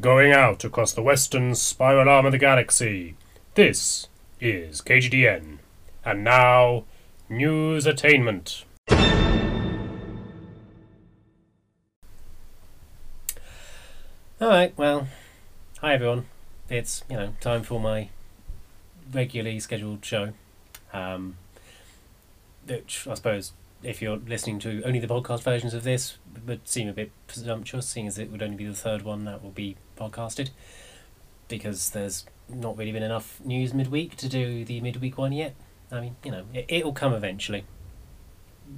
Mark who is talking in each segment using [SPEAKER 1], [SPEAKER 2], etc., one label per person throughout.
[SPEAKER 1] Going out across the western spiral arm of the galaxy. This is KGDN. And now, news attainment.
[SPEAKER 2] Alright, well, hi everyone. It's, you know, time for my regularly scheduled show. Um, which I suppose, if you're listening to only the podcast versions of this, would seem a bit presumptuous, seeing as it would only be the third one that will be podcasted. Because there's not really been enough news midweek to do the midweek one yet. I mean, you know, it, it'll come eventually.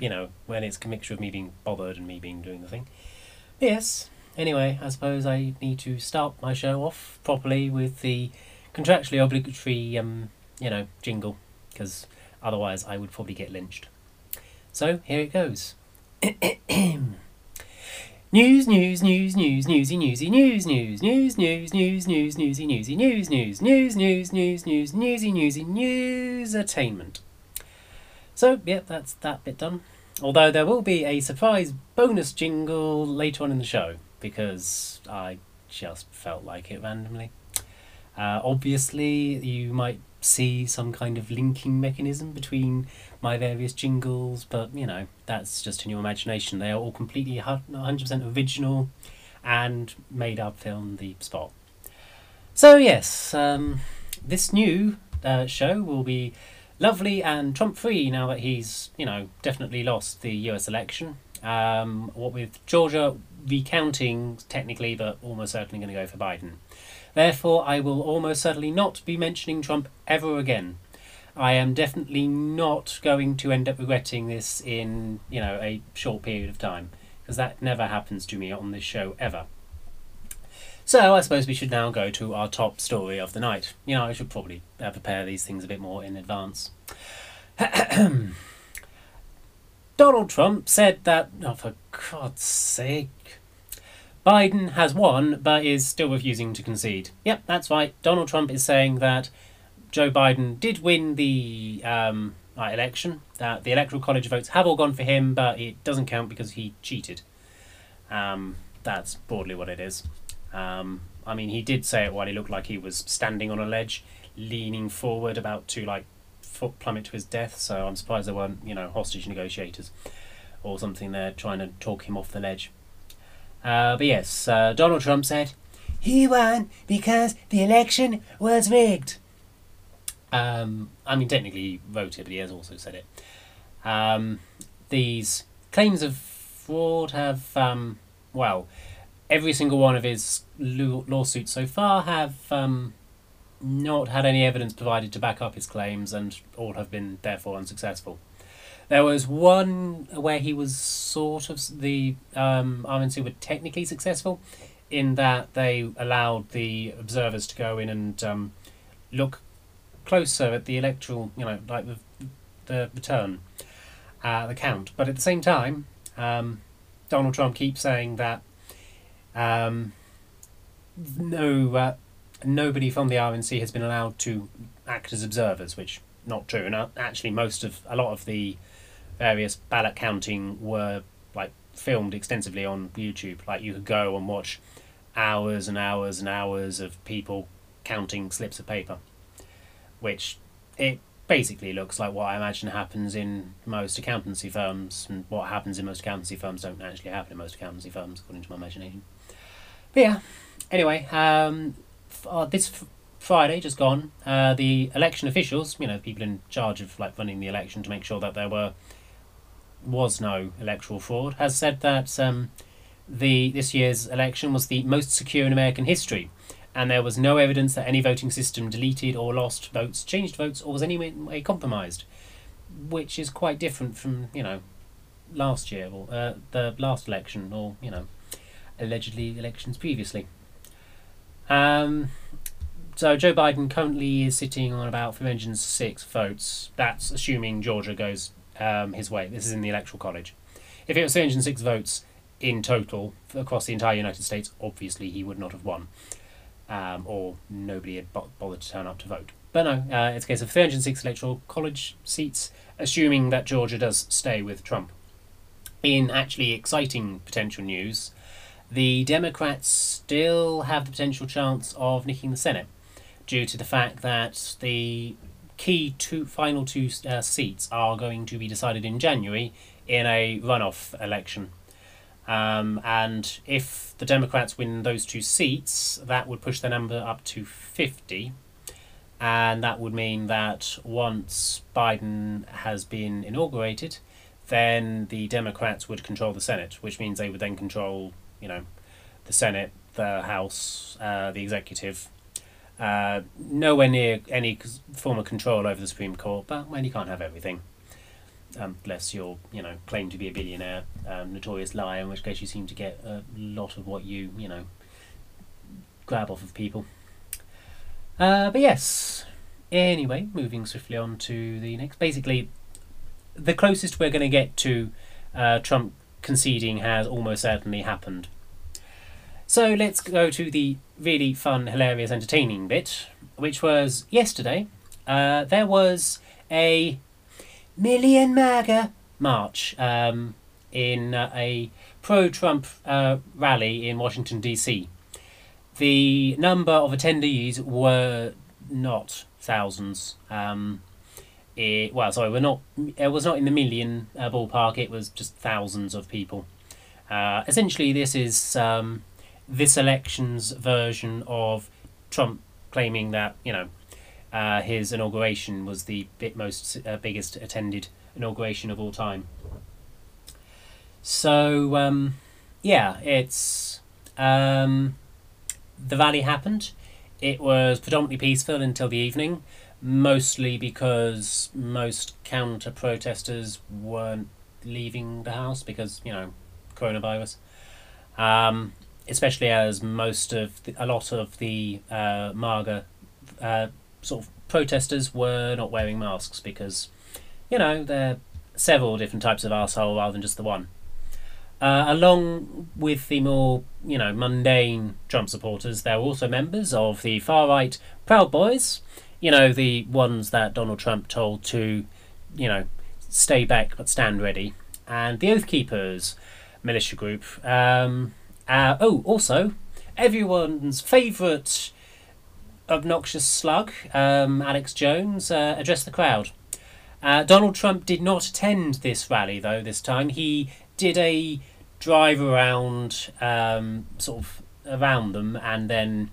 [SPEAKER 2] You know, when it's a mixture of me being bothered and me being doing the thing. Yes, Anyway, I suppose I need to start my show off properly with the contractually obligatory, um, you know, jingle, because otherwise I would probably get lynched. So here it goes. News, news, news, news, newsy, newsy, news, news, news, news, news, news, news, newsy, newsy, news, news, news, news, news, news, newsy, newsy, news, attainment. So, yeah, that's that bit done. Although there will be a surprise bonus jingle later on in the show because I just felt like it randomly. Uh, obviously, you might see some kind of linking mechanism between my various jingles, but you know, that's just in your imagination. They are all completely 100% original and made up on the spot. So, yes, um, this new uh, show will be lovely and Trump free now that he's, you know, definitely lost the US election. Um, what with Georgia recounting technically, but almost certainly going to go for Biden. Therefore, I will almost certainly not be mentioning Trump ever again. I am definitely not going to end up regretting this in, you know, a short period of time, because that never happens to me on this show ever. So I suppose we should now go to our top story of the night. You know, I should probably uh, prepare these things a bit more in advance. Donald Trump said that, oh, for God's sake, Biden has won but is still refusing to concede. Yep, that's right. Donald Trump is saying that Joe Biden did win the um, election, that the Electoral College votes have all gone for him, but it doesn't count because he cheated. Um, that's broadly what it is. Um, I mean, he did say it while he looked like he was standing on a ledge, leaning forward, about to like foot plummet to his death. So I'm surprised there weren't, you know, hostage negotiators or something there trying to talk him off the ledge. Uh, but yes, uh, Donald Trump said he won because the election was rigged. Um, I mean, technically he wrote it, but he has also said it. Um, these claims of fraud have, um, well, every single one of his lawsuits so far have um, not had any evidence provided to back up his claims, and all have been therefore unsuccessful. There was one where he was sort of the um, RNC were technically successful, in that they allowed the observers to go in and um, look closer at the electoral, you know, like the the return, uh, the count. But at the same time, um, Donald Trump keeps saying that um, no uh, nobody from the RNC has been allowed to act as observers, which not true. And uh, actually, most of a lot of the various ballot counting were like filmed extensively on YouTube. Like you could go and watch hours and hours and hours of people counting slips of paper, which it basically looks like what I imagine happens in most accountancy firms, and what happens in most accountancy firms don't actually happen in most accountancy firms, according to my imagination. But yeah, anyway, um, uh, this f- Friday just gone, uh, the election officials, you know, people in charge of like running the election to make sure that there were was no electoral fraud, has said that um, the this year's election was the most secure in American history, and there was no evidence that any voting system deleted or lost votes, changed votes, or was any way compromised, which is quite different from you know last year or uh, the last election or you know allegedly elections previously. Um, so Joe Biden currently is sitting on about 306 votes. That's assuming Georgia goes um, his way. This is in the Electoral College. If it was 306 votes in total across the entire United States, obviously he would not have won, um, or nobody had bothered to turn up to vote. But no, uh, it's a case of 306 Electoral College seats, assuming that Georgia does stay with Trump. In actually exciting potential news, the Democrats still have the potential chance of nicking the Senate due to the fact that the key two final two uh, seats are going to be decided in January in a runoff election. Um, and if the Democrats win those two seats, that would push the number up to 50. And that would mean that once Biden has been inaugurated, then the Democrats would control the Senate, which means they would then control, you know, the Senate, the House, uh, the executive. Uh, nowhere near any form of control over the Supreme Court, but well, you can't have everything um, unless you're, you know, claimed to be a billionaire, um, notorious liar, in which case you seem to get a lot of what you, you know, grab off of people. Uh, but yes, anyway, moving swiftly on to the next. Basically, the closest we're going to get to uh, Trump conceding has almost certainly happened. So let's go to the really fun, hilarious, entertaining bit, which was yesterday. Uh, there was a Million MAGA march um, in uh, a pro Trump uh, rally in Washington, D.C. The number of attendees were not thousands. Um, it, well, sorry, we're not. It was not in the million uh, ballpark. It was just thousands of people. Uh, essentially, this is um, this election's version of Trump claiming that you know uh, his inauguration was the bit most uh, biggest attended inauguration of all time. So um, yeah, it's um, the rally happened. It was predominantly peaceful until the evening, mostly because most counter protesters weren't leaving the house because you know coronavirus. Um, especially as most of the, a lot of the uh, MAGA uh, sort of protesters were not wearing masks because, you know, there are several different types of asshole rather than just the one. Uh, along with the more, you know, mundane Trump supporters, there were also members of the far right Proud Boys, you know, the ones that Donald Trump told to, you know, stay back but stand ready, and the Oath Keepers militia group. Um, uh, oh, also, everyone's favourite obnoxious slug, um, Alex Jones, uh, addressed the crowd. Uh, Donald Trump did not attend this rally, though, this time. He did a drive around, um, sort of around them, and then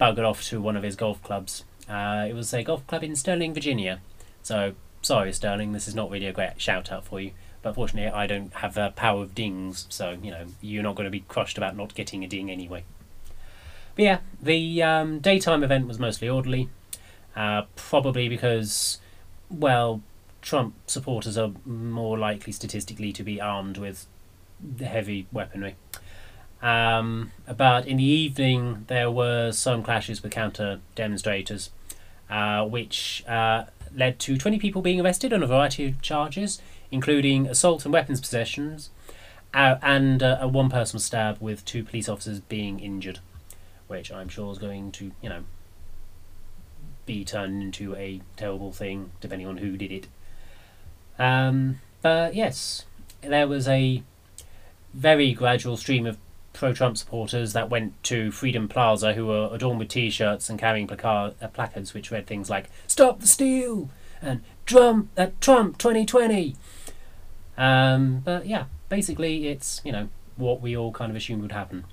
[SPEAKER 2] buggered off to one of his golf clubs. Uh, it was a golf club in Sterling, Virginia. So, sorry, Sterling, this is not really a great shout out for you. But fortunately, I don't have the power of dings, so, you know, you're not going to be crushed about not getting a ding anyway. But yeah, the um, daytime event was mostly orderly, uh, probably because, well, Trump supporters are more likely statistically to be armed with heavy weaponry. Um, but in the evening, there were some clashes with counter demonstrators, uh, which uh, led to 20 people being arrested on a variety of charges, including assault and weapons possessions, uh, and uh, one person stab with two police officers being injured which I'm sure is going to, you know, be turned into a terrible thing, depending on who did it. Um, but yes, there was a very gradual stream of pro Trump supporters that went to Freedom Plaza who were adorned with t shirts and carrying uh, placards which read things like Stop the Steal and Trump, uh, Trump 2020. Um, but yeah, basically, it's, you know, what we all kind of assumed would happen.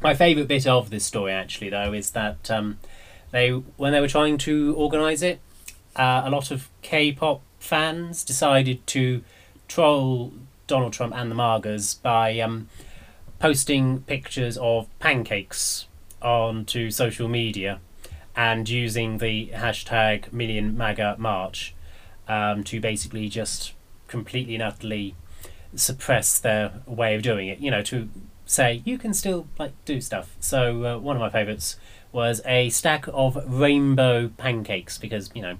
[SPEAKER 2] My favourite bit of this story, actually, though, is that um, they when they were trying to organise it, uh, a lot of K-pop fans decided to troll Donald Trump and the Margas by um, posting pictures of pancakes onto social media and using the hashtag Million MAGA March um, to basically just completely and utterly suppress their way of doing it. You know, to say you can still like do stuff. So uh, one of my favourites was a stack of rainbow pancakes because you know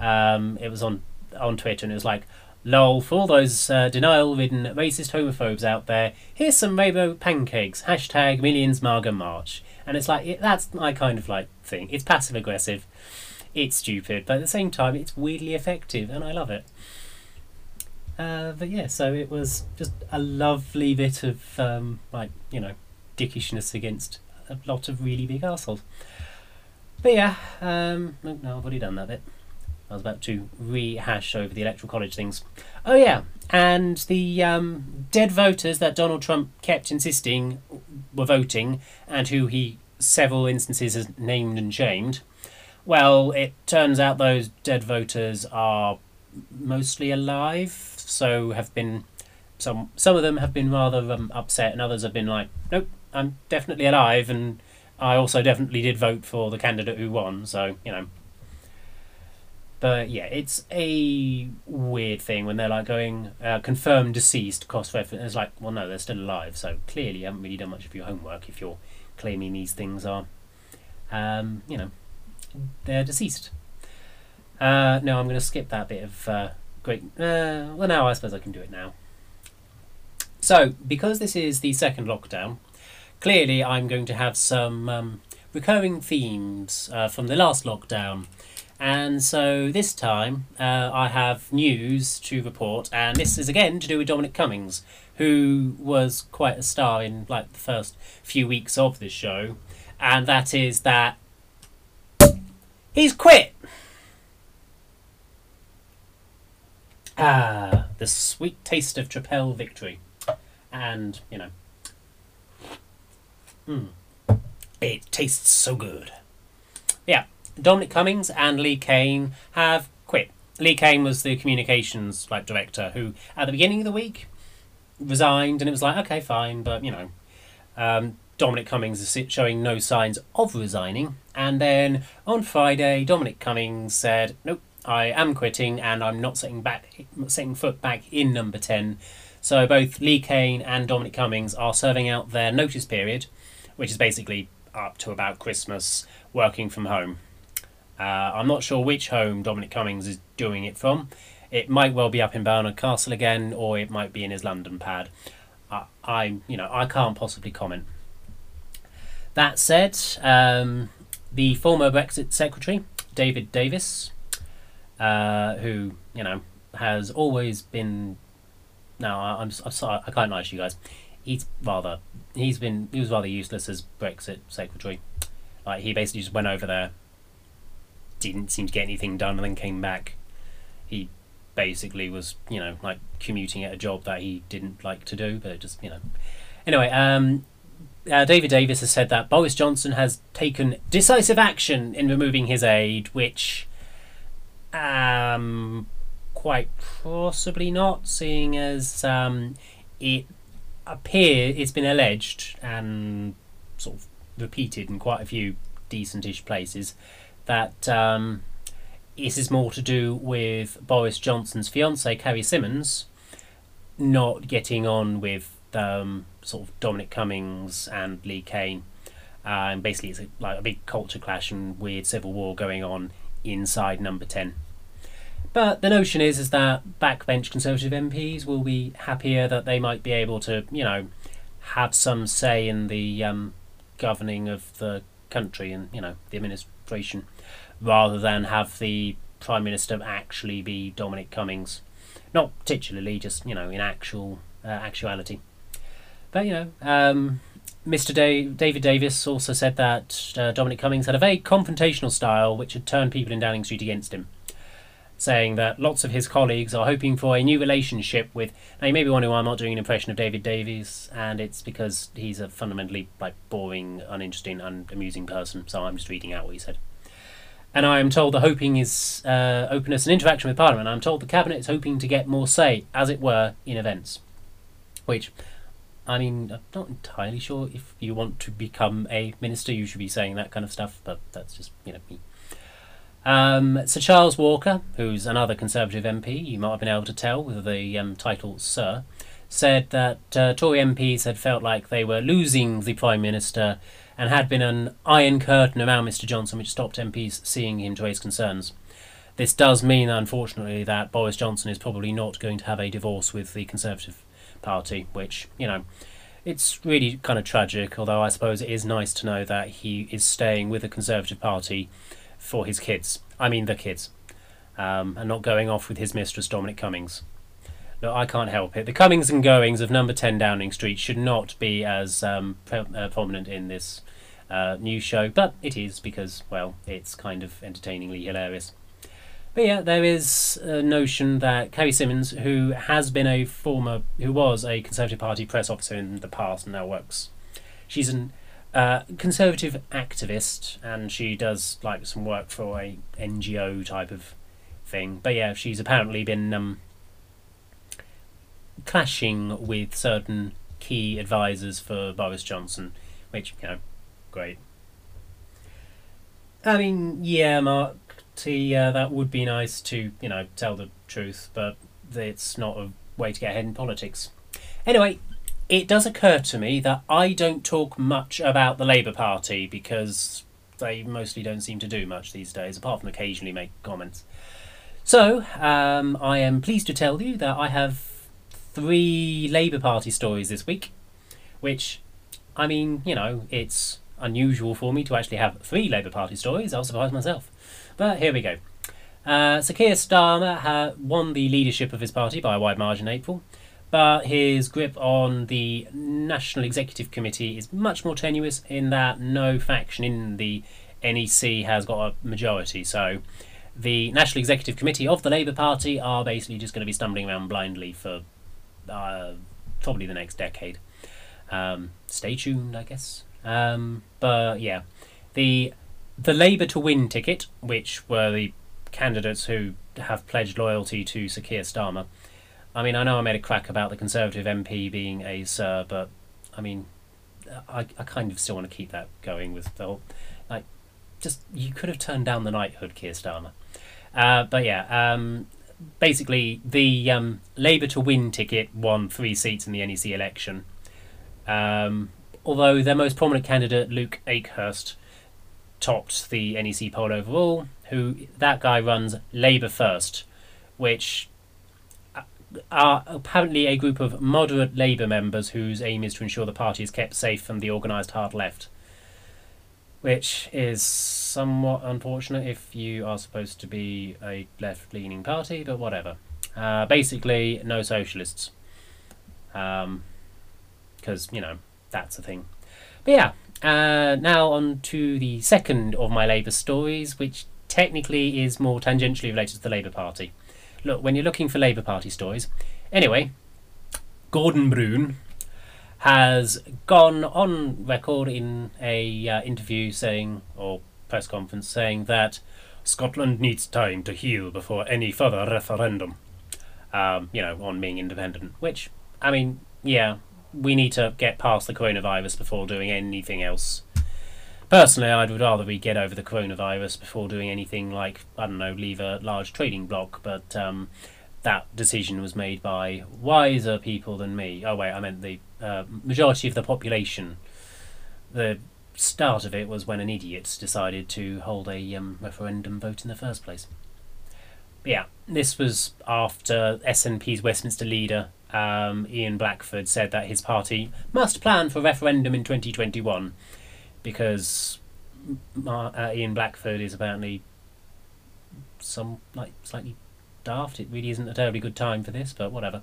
[SPEAKER 2] um, it was on on Twitter and it was like lol for all those uh, denial-ridden racist homophobes out there. Here's some rainbow pancakes. Hashtag Millions MAGA March. And it's like it, that's my kind of like thing. It's passive aggressive. It's stupid, but at the same time, it's weirdly effective, and I love it. Uh, but yeah, so it was just a lovely bit of um, like you know dickishness against a lot of really big assholes. But yeah, um, no, I've already done that bit. I was about to rehash over the electoral college things. Oh yeah, and the um, dead voters that Donald Trump kept insisting were voting, and who he several instances has named and shamed. Well, it turns out those dead voters are mostly alive, so have been some some of them have been rather um, upset, and others have been like, nope, I'm definitely alive, and I also definitely did vote for the candidate who won. So you know. But yeah, it's a weird thing when they're like going uh, confirmed deceased cost reference. It's like, well, no, they're still alive, so clearly you haven't really done much of your homework if you're claiming these things are, um, you know, they're deceased. Uh, no, I'm going to skip that bit of uh, great. Uh, well, now I suppose I can do it now. So, because this is the second lockdown, clearly I'm going to have some um, recurring themes uh, from the last lockdown. And so this time uh, I have news to report, and this is again to do with Dominic Cummings, who was quite a star in like the first few weeks of this show, and that is that he's quit. Ah, the sweet taste of Trapel victory, and you know, hmm, it tastes so good. Yeah, Dominic Cummings and Lee Cain have quit. Lee Cain was the communications like director who, at the beginning of the week, resigned, and it was like, okay, fine, but you know, um, Dominic Cummings is showing no signs of resigning. And then on Friday, Dominic Cummings said, nope, I am quitting, and I'm not setting back, setting foot back in number ten. So both Lee Cain and Dominic Cummings are serving out their notice period, which is basically up to about Christmas, working from home. Uh, I'm not sure which home Dominic Cummings is doing it from. It might well be up in Barnard Castle again, or it might be in his London pad. I, I you know, I can't possibly comment. That said, um, the former Brexit secretary, David Davis, uh, who you know has always been. No, I, I'm, I'm sorry, I can't to you guys. He's rather, he's been, he was rather useless as Brexit secretary. Like he basically just went over there, didn't seem to get anything done, and then came back. He basically was, you know, like commuting at a job that he didn't like to do, but just, you know. Anyway, um, uh, David Davis has said that Boris Johnson has taken decisive action in removing his aid, which, um, quite possibly not, seeing as um, it appear it's been alleged and sort of repeated in quite a few decentish places that um, this is more to do with Boris Johnson's fiancee Carrie Symonds not getting on with um, sort of Dominic Cummings and Lee Cain. Uh, and basically, it's a, like a big culture clash and weird civil war going on inside Number Ten. But the notion is is that backbench Conservative MPs will be happier that they might be able to, you know, have some say in the um, governing of the country and you know the administration rather than have the Prime Minister actually be Dominic Cummings. Not titularly, just, you know, in actual uh, actuality. But, you know, um, Mr. David Davis also said that uh, Dominic Cummings had a very confrontational style which had turned people in Downing Street against him. Saying that lots of his colleagues are hoping for a new relationship with. Now, you may be wondering why I'm not doing an impression of David Davis, and it's because he's a fundamentally like boring, uninteresting, unamusing person. So I'm just reading out what he said and I am told the hoping is uh, openness and interaction with Parliament. I'm told the Cabinet is hoping to get more say, as it were, in events. Which, I mean, I'm not entirely sure if you want to become a minister, you should be saying that kind of stuff, but that's just, you know, me. Um, Sir Charles Walker, who's another Conservative MP, you might have been able to tell with the um, title Sir, said that uh, Tory MPs had felt like they were losing the Prime Minister and had been an iron curtain around Mr Johnson which stopped MPs seeing him to raise concerns. This does mean, unfortunately, that Boris Johnson is probably not going to have a divorce with the Conservative Party, which, you know, it's really kind of tragic, although I suppose it is nice to know that he is staying with the Conservative Party for his kids. I mean, the kids. Um, and not going off with his mistress, Dominic Cummings. Look, I can't help it. The comings and goings of Number Ten Downing Street should not be as um, pre- uh, prominent in this uh, news show, but it is because, well, it's kind of entertainingly hilarious. But yeah, there is a notion that Carrie Symonds, who has been a former, who was a Conservative Party press officer in the past and now works, she's an uh, conservative activist and she does like some work for a NGO type of thing. But yeah, she's apparently been um, clashing with certain key advisors for Boris Johnson, which you know, great. I mean, yeah, Mark That would be nice to you know tell the truth, but it's not a way to get ahead in politics. Anyway, it does occur to me that I don't talk much about the Labour Party because they mostly don't seem to do much these days, apart from occasionally make comments. So, um, I am pleased to tell you that I have three Labour Party stories this week, which, I mean, you know, it's unusual for me to actually have three Labour Party stories. I'll surprise myself. But here we go. Uh, so Keir Starmer won the leadership of his party by a wide margin in April, but his grip on the National Executive Committee is much more tenuous in that no faction in the NEC has got a majority. So the National Executive Committee of the Labour Party are basically just going to be stumbling around blindly for uh, probably the next decade. Um, stay tuned, I guess. Um, but yeah, the the Labour to win ticket, which were the candidates who have pledged loyalty to Sir Keir Starmer. I mean, I know I made a crack about the Conservative MP being a Sir, but I mean, I, I kind of still want to keep that going with the whole, like, just you could have turned down the knighthood, Keir Starmer. Uh, but yeah, um, basically the um, Labour to win ticket won three seats in the NEC election. Um, although their most prominent candidate, Luke Akehurst, topped the NEC poll overall. Who that guy runs Labour First, which are apparently a group of moderate Labour members whose aim is to ensure the party is kept safe from the organised hard left. Which is somewhat unfortunate if you are supposed to be a left leaning party, but whatever. Uh, basically, no socialists. Because, um, you know, that's a thing. But yeah, uh, now on to the second of my Labour stories, which technically is more tangentially related to the Labour Party. Look, when you're looking for Labour Party stories. Anyway, Gordon Brown has gone on record in a uh, interview saying, or press conference saying that Scotland needs time to heal before any further referendum. Um, you know, on being independent. Which, I mean, yeah, we need to get past the coronavirus before doing anything else. Personally, I'd rather we get over the coronavirus before doing anything like, I don't know, leave a large trading block, but um, that decision was made by wiser people than me. Oh, wait, I meant the uh, majority of the population. The start of it was when an idiot decided to hold a um, referendum vote in the first place. But yeah, this was after SNP's Westminster leader um, Ian Blackford said that his party must plan for a referendum in 2021 because uh, Ian Blackford is apparently some like slightly daft. It really isn't a terribly good time for this, but whatever.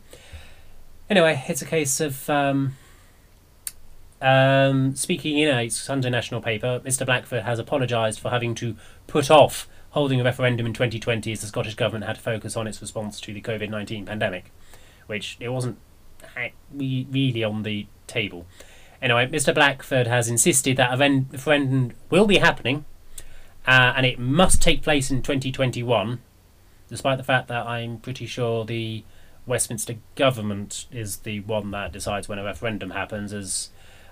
[SPEAKER 2] Anyway, it's a case of um, um, speaking in a Sunday national paper. Mr. Blackford has apologised for having to put off holding a referendum in 2020 as the Scottish government had to focus on its response to the COVID 19 pandemic which it wasn't really on the table. Anyway, Mr. Blackford has insisted that a referendum will be happening, uh, and it must take place in 2021, despite the fact that I'm pretty sure the Westminster government is the one that decides when a referendum happens, as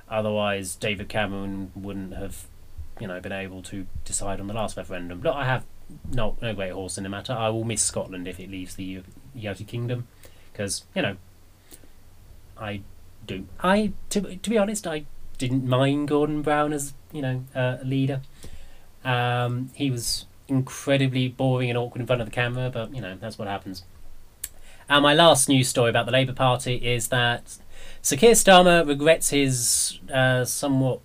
[SPEAKER 2] otherwise David Cameron wouldn't have, you know, been able to decide on the last referendum. But I have no no great horse in the matter. I will miss Scotland if it leaves the United Kingdom because you know I do I to to be honest I didn't mind Gordon Brown as you know uh, a leader. Um, he was incredibly boring and awkward in front of the camera, but you know that's what happens. And my last news story about the Labour Party is that Sir Keir Starmer regrets his uh, somewhat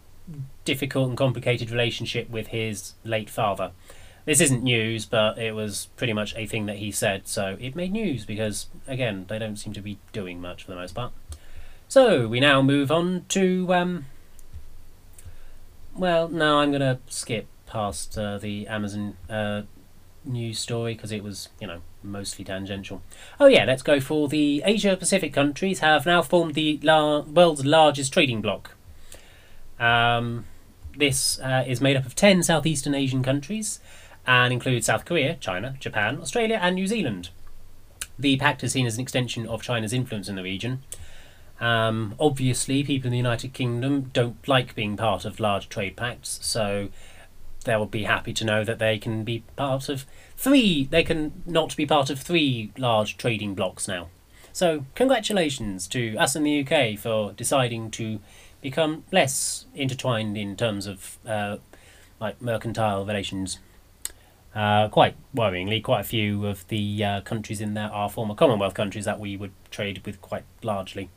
[SPEAKER 2] difficult and complicated relationship with his late father. This isn't news, but it was pretty much a thing that he said, so it made news because, again, they don't seem to be doing much for the most part. So, we now move on to. Um, well, no, I'm going to skip past uh, the Amazon uh, news story because it was, you know, mostly tangential. Oh, yeah, let's go for the Asia Pacific countries have now formed the world's largest trading bloc. Um, this uh, is made up of 10 Southeastern Asian countries and includes South Korea, China, Japan, Australia, and New Zealand. The pact is seen as an extension of China's influence in the region. Um, obviously, people in the United Kingdom don't like being part of large trade pacts, so they'll be happy to know that they can be part of three. They can not be part of three large trading blocks now. So, congratulations to us in the UK for deciding to become less intertwined in terms of uh, like mercantile relations. Uh, quite worryingly, quite a few of the uh, countries in there are former Commonwealth countries that we would trade with quite largely.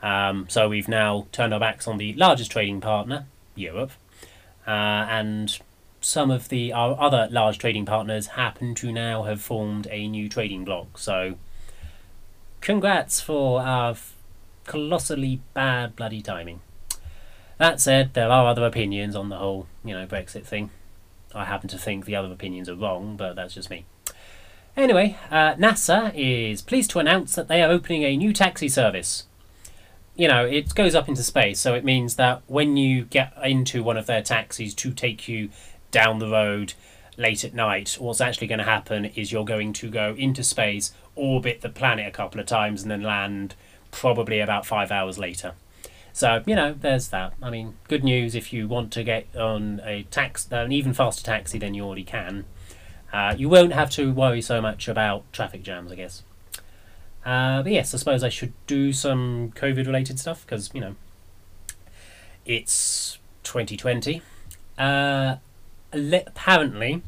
[SPEAKER 2] Um, so we've now turned our backs on the largest trading partner, Europe, uh, and some of the our other large trading partners happen to now have formed a new trading bloc. So, congrats for our colossally bad bloody timing. That said, there are other opinions on the whole, you know, Brexit thing. I happen to think the other opinions are wrong, but that's just me. Anyway, uh, NASA is pleased to announce that they are opening a new taxi service you know, it goes up into space, so it means that when you get into one of their taxis to take you down the road late at night, what's actually going to happen is you're going to go into space, orbit the planet a couple of times, and then land probably about five hours later. So, you know, there's that. I mean, good news if you want to get on a tax, an even faster taxi than you already can. Uh, you won't have to worry so much about traffic jams, I guess. Uh, but yes, I suppose I should do some COVID related stuff because, you know, it's 2020. Uh, apparently,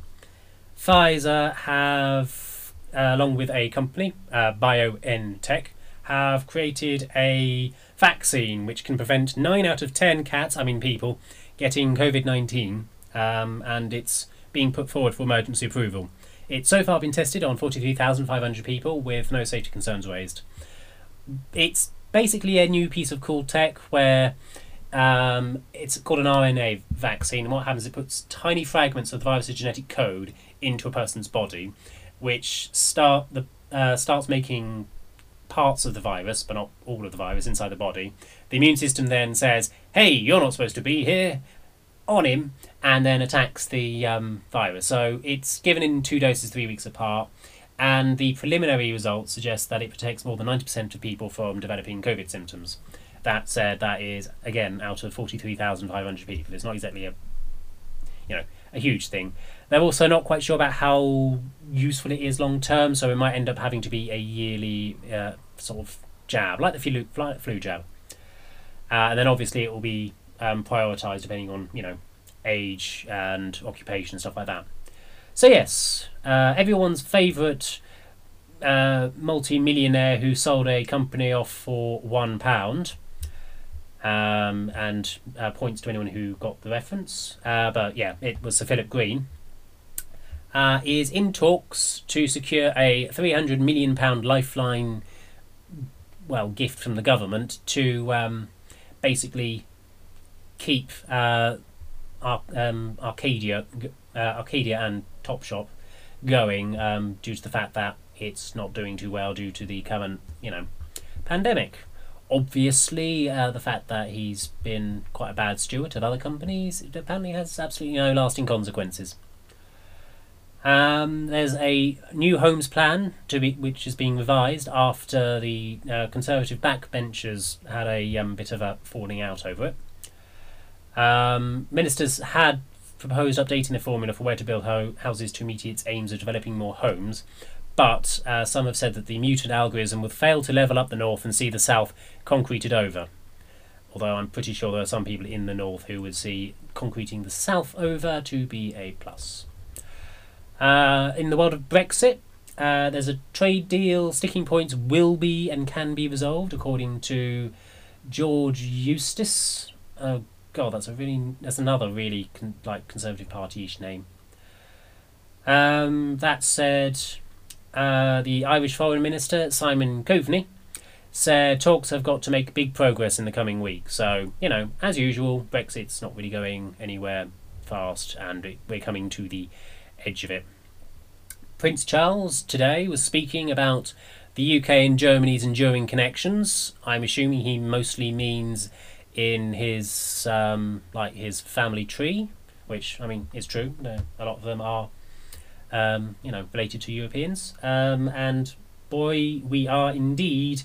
[SPEAKER 2] Pfizer have, uh, along with a company, uh, BioNTech, have created a vaccine which can prevent 9 out of 10 cats, I mean people, getting COVID 19. Um, and it's being put forward for emergency approval. It's so far been tested on 43,500 people with no safety concerns raised. It's basically a new piece of cool tech where um, it's called an RNA vaccine. And what happens, it puts tiny fragments of the virus's genetic code into a person's body, which start the uh, starts making parts of the virus, but not all of the virus inside the body. The immune system then says, "Hey, you're not supposed to be here on him and then attacks the um, virus. So it's given in two doses three weeks apart, and the preliminary results suggest that it protects more than 90% of people from developing COVID symptoms. That said, that is, again, out of 43,500 people. It's not exactly a, you know, a huge thing. They're also not quite sure about how useful it is long term, so it might end up having to be a yearly uh, sort of jab, like the flu, flu jab. Uh, and then obviously it will be um, prioritized depending on you know age and occupation stuff like that. So yes, uh, everyone's favourite uh, multi-millionaire who sold a company off for one pound, um, and uh, points to anyone who got the reference. Uh, but yeah, it was Sir Philip Green. Uh, is in talks to secure a three hundred million pound lifeline, well, gift from the government to um, basically keep uh, um, Arcadia, uh, Arcadia and Topshop going um, due to the fact that it's not doing too well due to the current, you know, pandemic. Obviously, uh, the fact that he's been quite a bad steward at other companies apparently has absolutely no lasting consequences. Um, there's a new homes plan to be, which is being revised after the uh, Conservative backbenchers had a um, bit of a falling out over it. Um, ministers had proposed updating the formula for where to build ho- houses to meet its aims of developing more homes, but uh, some have said that the mutant algorithm would fail to level up the north and see the south concreted over. Although I'm pretty sure there are some people in the north who would see concreting the south over to be a plus. Uh, in the world of Brexit, uh, there's a trade deal. Sticking points will be and can be resolved, according to George Eustice. Oh God, that's a really that's another really con- like Conservative Party-ish name. Um, that said, uh, the Irish Foreign Minister, Simon Coveney, said talks have got to make big progress in the coming week. So, you know, as usual, Brexit's not really going anywhere fast and we're coming to the edge of it. Prince Charles today was speaking about the UK and Germany's enduring connections. I'm assuming he mostly means in his um, like his family tree, which I mean is true. A lot of them are, um, you know, related to Europeans. Um, and boy, we are indeed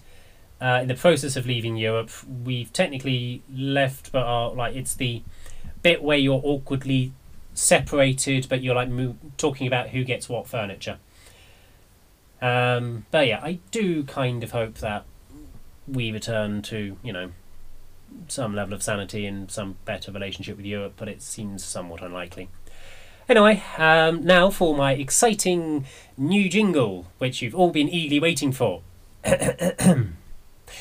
[SPEAKER 2] uh, in the process of leaving Europe. We've technically left, but are like it's the bit where you're awkwardly separated, but you're like mo- talking about who gets what furniture. Um, but yeah, I do kind of hope that we return to you know some level of sanity and some better relationship with Europe, but it seems somewhat unlikely. Anyway, um, now for my exciting new jingle, which you've all been eagerly waiting for.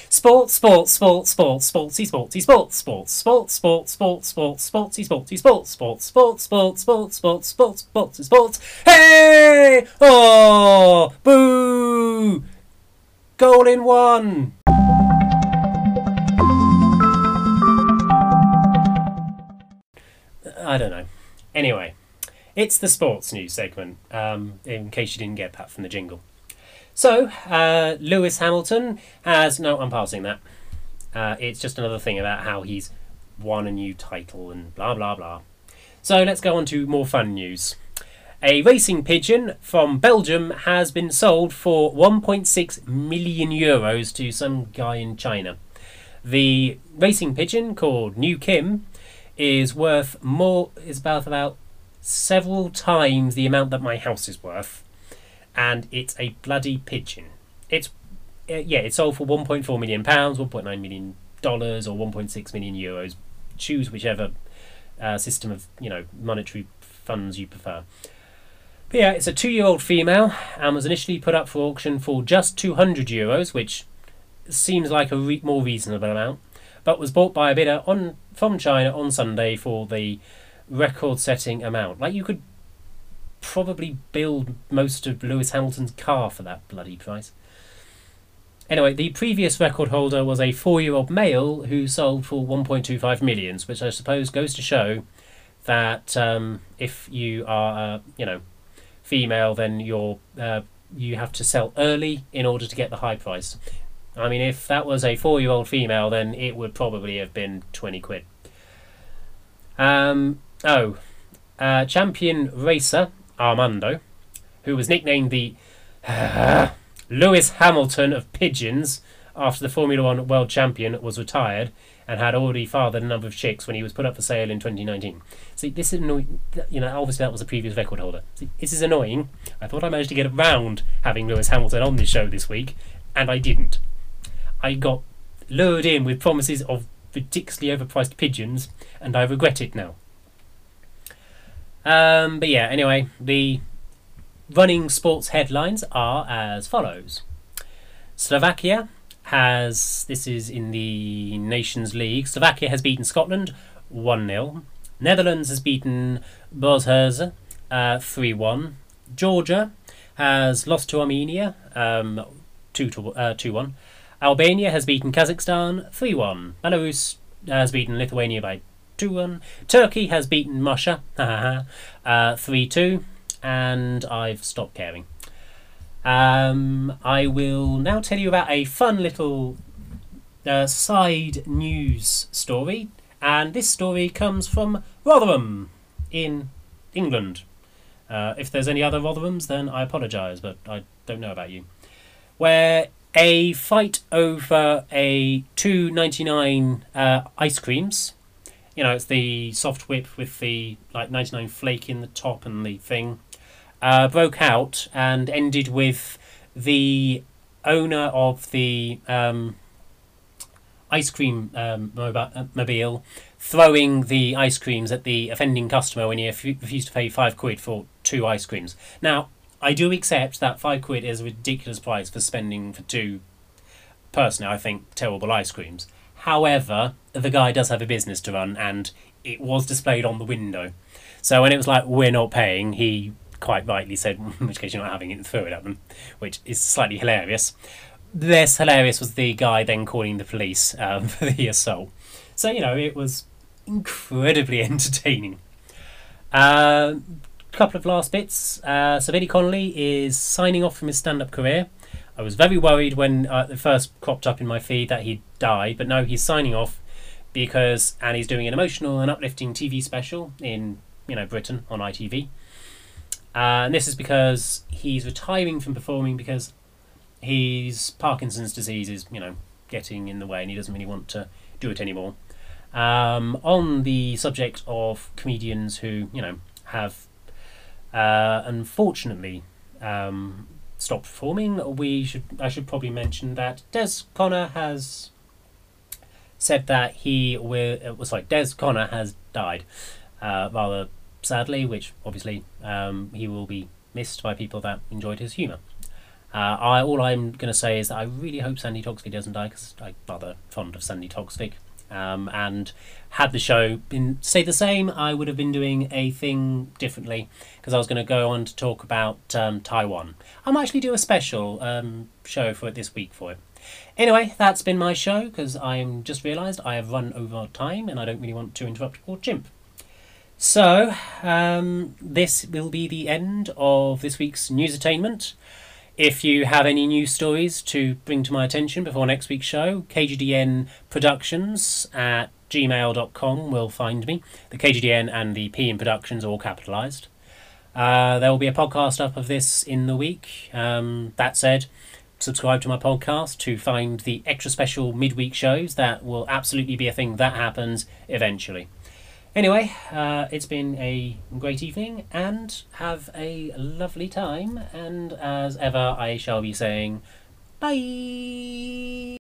[SPEAKER 2] Sports, sports, sports, sports, sportsy, sportsy, sports, sports, sports, sports, sports, sports, sportsy, sportsy, sports, sports, sports, sports, sports, sports, sports, sports, sports. Hey! Oh! Boo! Goal in one! I don't know. Anyway, it's the sports news segment, um, in case you didn't get that from the jingle. So, uh, Lewis Hamilton has. No, I'm passing that. Uh, it's just another thing about how he's won a new title and blah blah blah. So, let's go on to more fun news. A racing pigeon from Belgium has been sold for 1.6 million euros to some guy in China. The racing pigeon called New Kim is worth more is about about several times the amount that my house is worth, and it's a bloody pigeon. It's uh, yeah, it sold for 1.4 million pounds, 1.9 million dollars, or 1.6 million euros. Choose whichever uh, system of you know monetary funds you prefer. But yeah, it's a two-year-old female and was initially put up for auction for just 200 euros, which seems like a re- more reasonable amount but was bought by a bidder on from China on Sunday for the record-setting amount. Like you could probably build most of Lewis Hamilton's car for that bloody price. Anyway, the previous record holder was a four-year-old male who sold for 1.25 millions, which I suppose goes to show that um, if you are, uh, you know, female, then you're uh, you have to sell early in order to get the high price. I mean, if that was a four year old female, then it would probably have been 20 quid. Um, oh, uh, champion racer Armando, who was nicknamed the uh, Lewis Hamilton of pigeons after the Formula One world champion was retired and had already fathered a number of chicks when he was put up for sale in 2019. See, this is annoying. You know, obviously that was a previous record holder. See, this is annoying. I thought I managed to get around having Lewis Hamilton on this show this week, and I didn't. I got lured in with promises of ridiculously overpriced pigeons, and I regret it now. Um, but yeah, anyway, the running sports headlines are as follows Slovakia has, this is in the Nations League, Slovakia has beaten Scotland 1 0. Netherlands has beaten Bosnia uh, 3 1. Georgia has lost to Armenia um, 2 uh, 1. Albania has beaten Kazakhstan 3 1. Belarus has beaten Lithuania by 2 1. Turkey has beaten Russia uh, 3 2. And I've stopped caring. Um, I will now tell you about a fun little uh, side news story. And this story comes from Rotherham in England. Uh, if there's any other Rotherhams, then I apologise, but I don't know about you. Where a fight over a two ninety nine uh, ice creams. You know, it's the soft whip with the like ninety nine flake in the top and the thing. Uh, broke out and ended with the owner of the um, ice cream um, uh, mobile throwing the ice creams at the offending customer when he refused to pay five quid for two ice creams. Now, I do accept that five quid is a ridiculous price for spending for two, personally, I think, terrible ice creams. However, the guy does have a business to run, and it was displayed on the window. So when it was like, we're not paying, he quite rightly said, in which case you're not having it, throw it at them, which is slightly hilarious. Less hilarious was the guy then calling the police um, for the assault. So, you know, it was incredibly entertaining. A uh, couple of last bits. Uh, so, Billy Connolly is signing off from his stand up career. I was very worried when uh, it first cropped up in my feed that he died, but no, he's signing off because and he's doing an emotional and uplifting TV special in you know Britain on ITV. Uh, and this is because he's retiring from performing because his Parkinson's disease is you know getting in the way and he doesn't really want to do it anymore. Um, on the subject of comedians who you know have uh, unfortunately um, stopped performing, we should I should probably mention that Des O'Connor has said that he will. Was like Des O'Connor has died, uh, rather sadly, which obviously um, he will be missed by people that enjoyed his humour. Uh, I all I'm going to say is that I really hope Sandi Toksvig doesn't die because I'm rather fond of Sandi Toksvig. Um, and had the show been stayed the same, I would have been doing a thing differently because I was going to go on to talk about um, Taiwan. I might actually do a special um, show for it this week for it. Anyway, that's been my show because I'm just realised I have run over time and I don't really want to interrupt poor chimp. So, um, this will be the end of this week's news attainment. If you have any news stories to bring to my attention before next week's show, KGDN Productions at gmail.com will find me. The KGDN and the P in Productions are all capitalised. Uh, there will be a podcast up of this in the week. Um, that said, subscribe to my podcast to find the extra special midweek shows. That will absolutely be a thing that happens eventually. Anyway, uh, it's been a great evening and have a lovely time. And as ever, I shall be saying bye.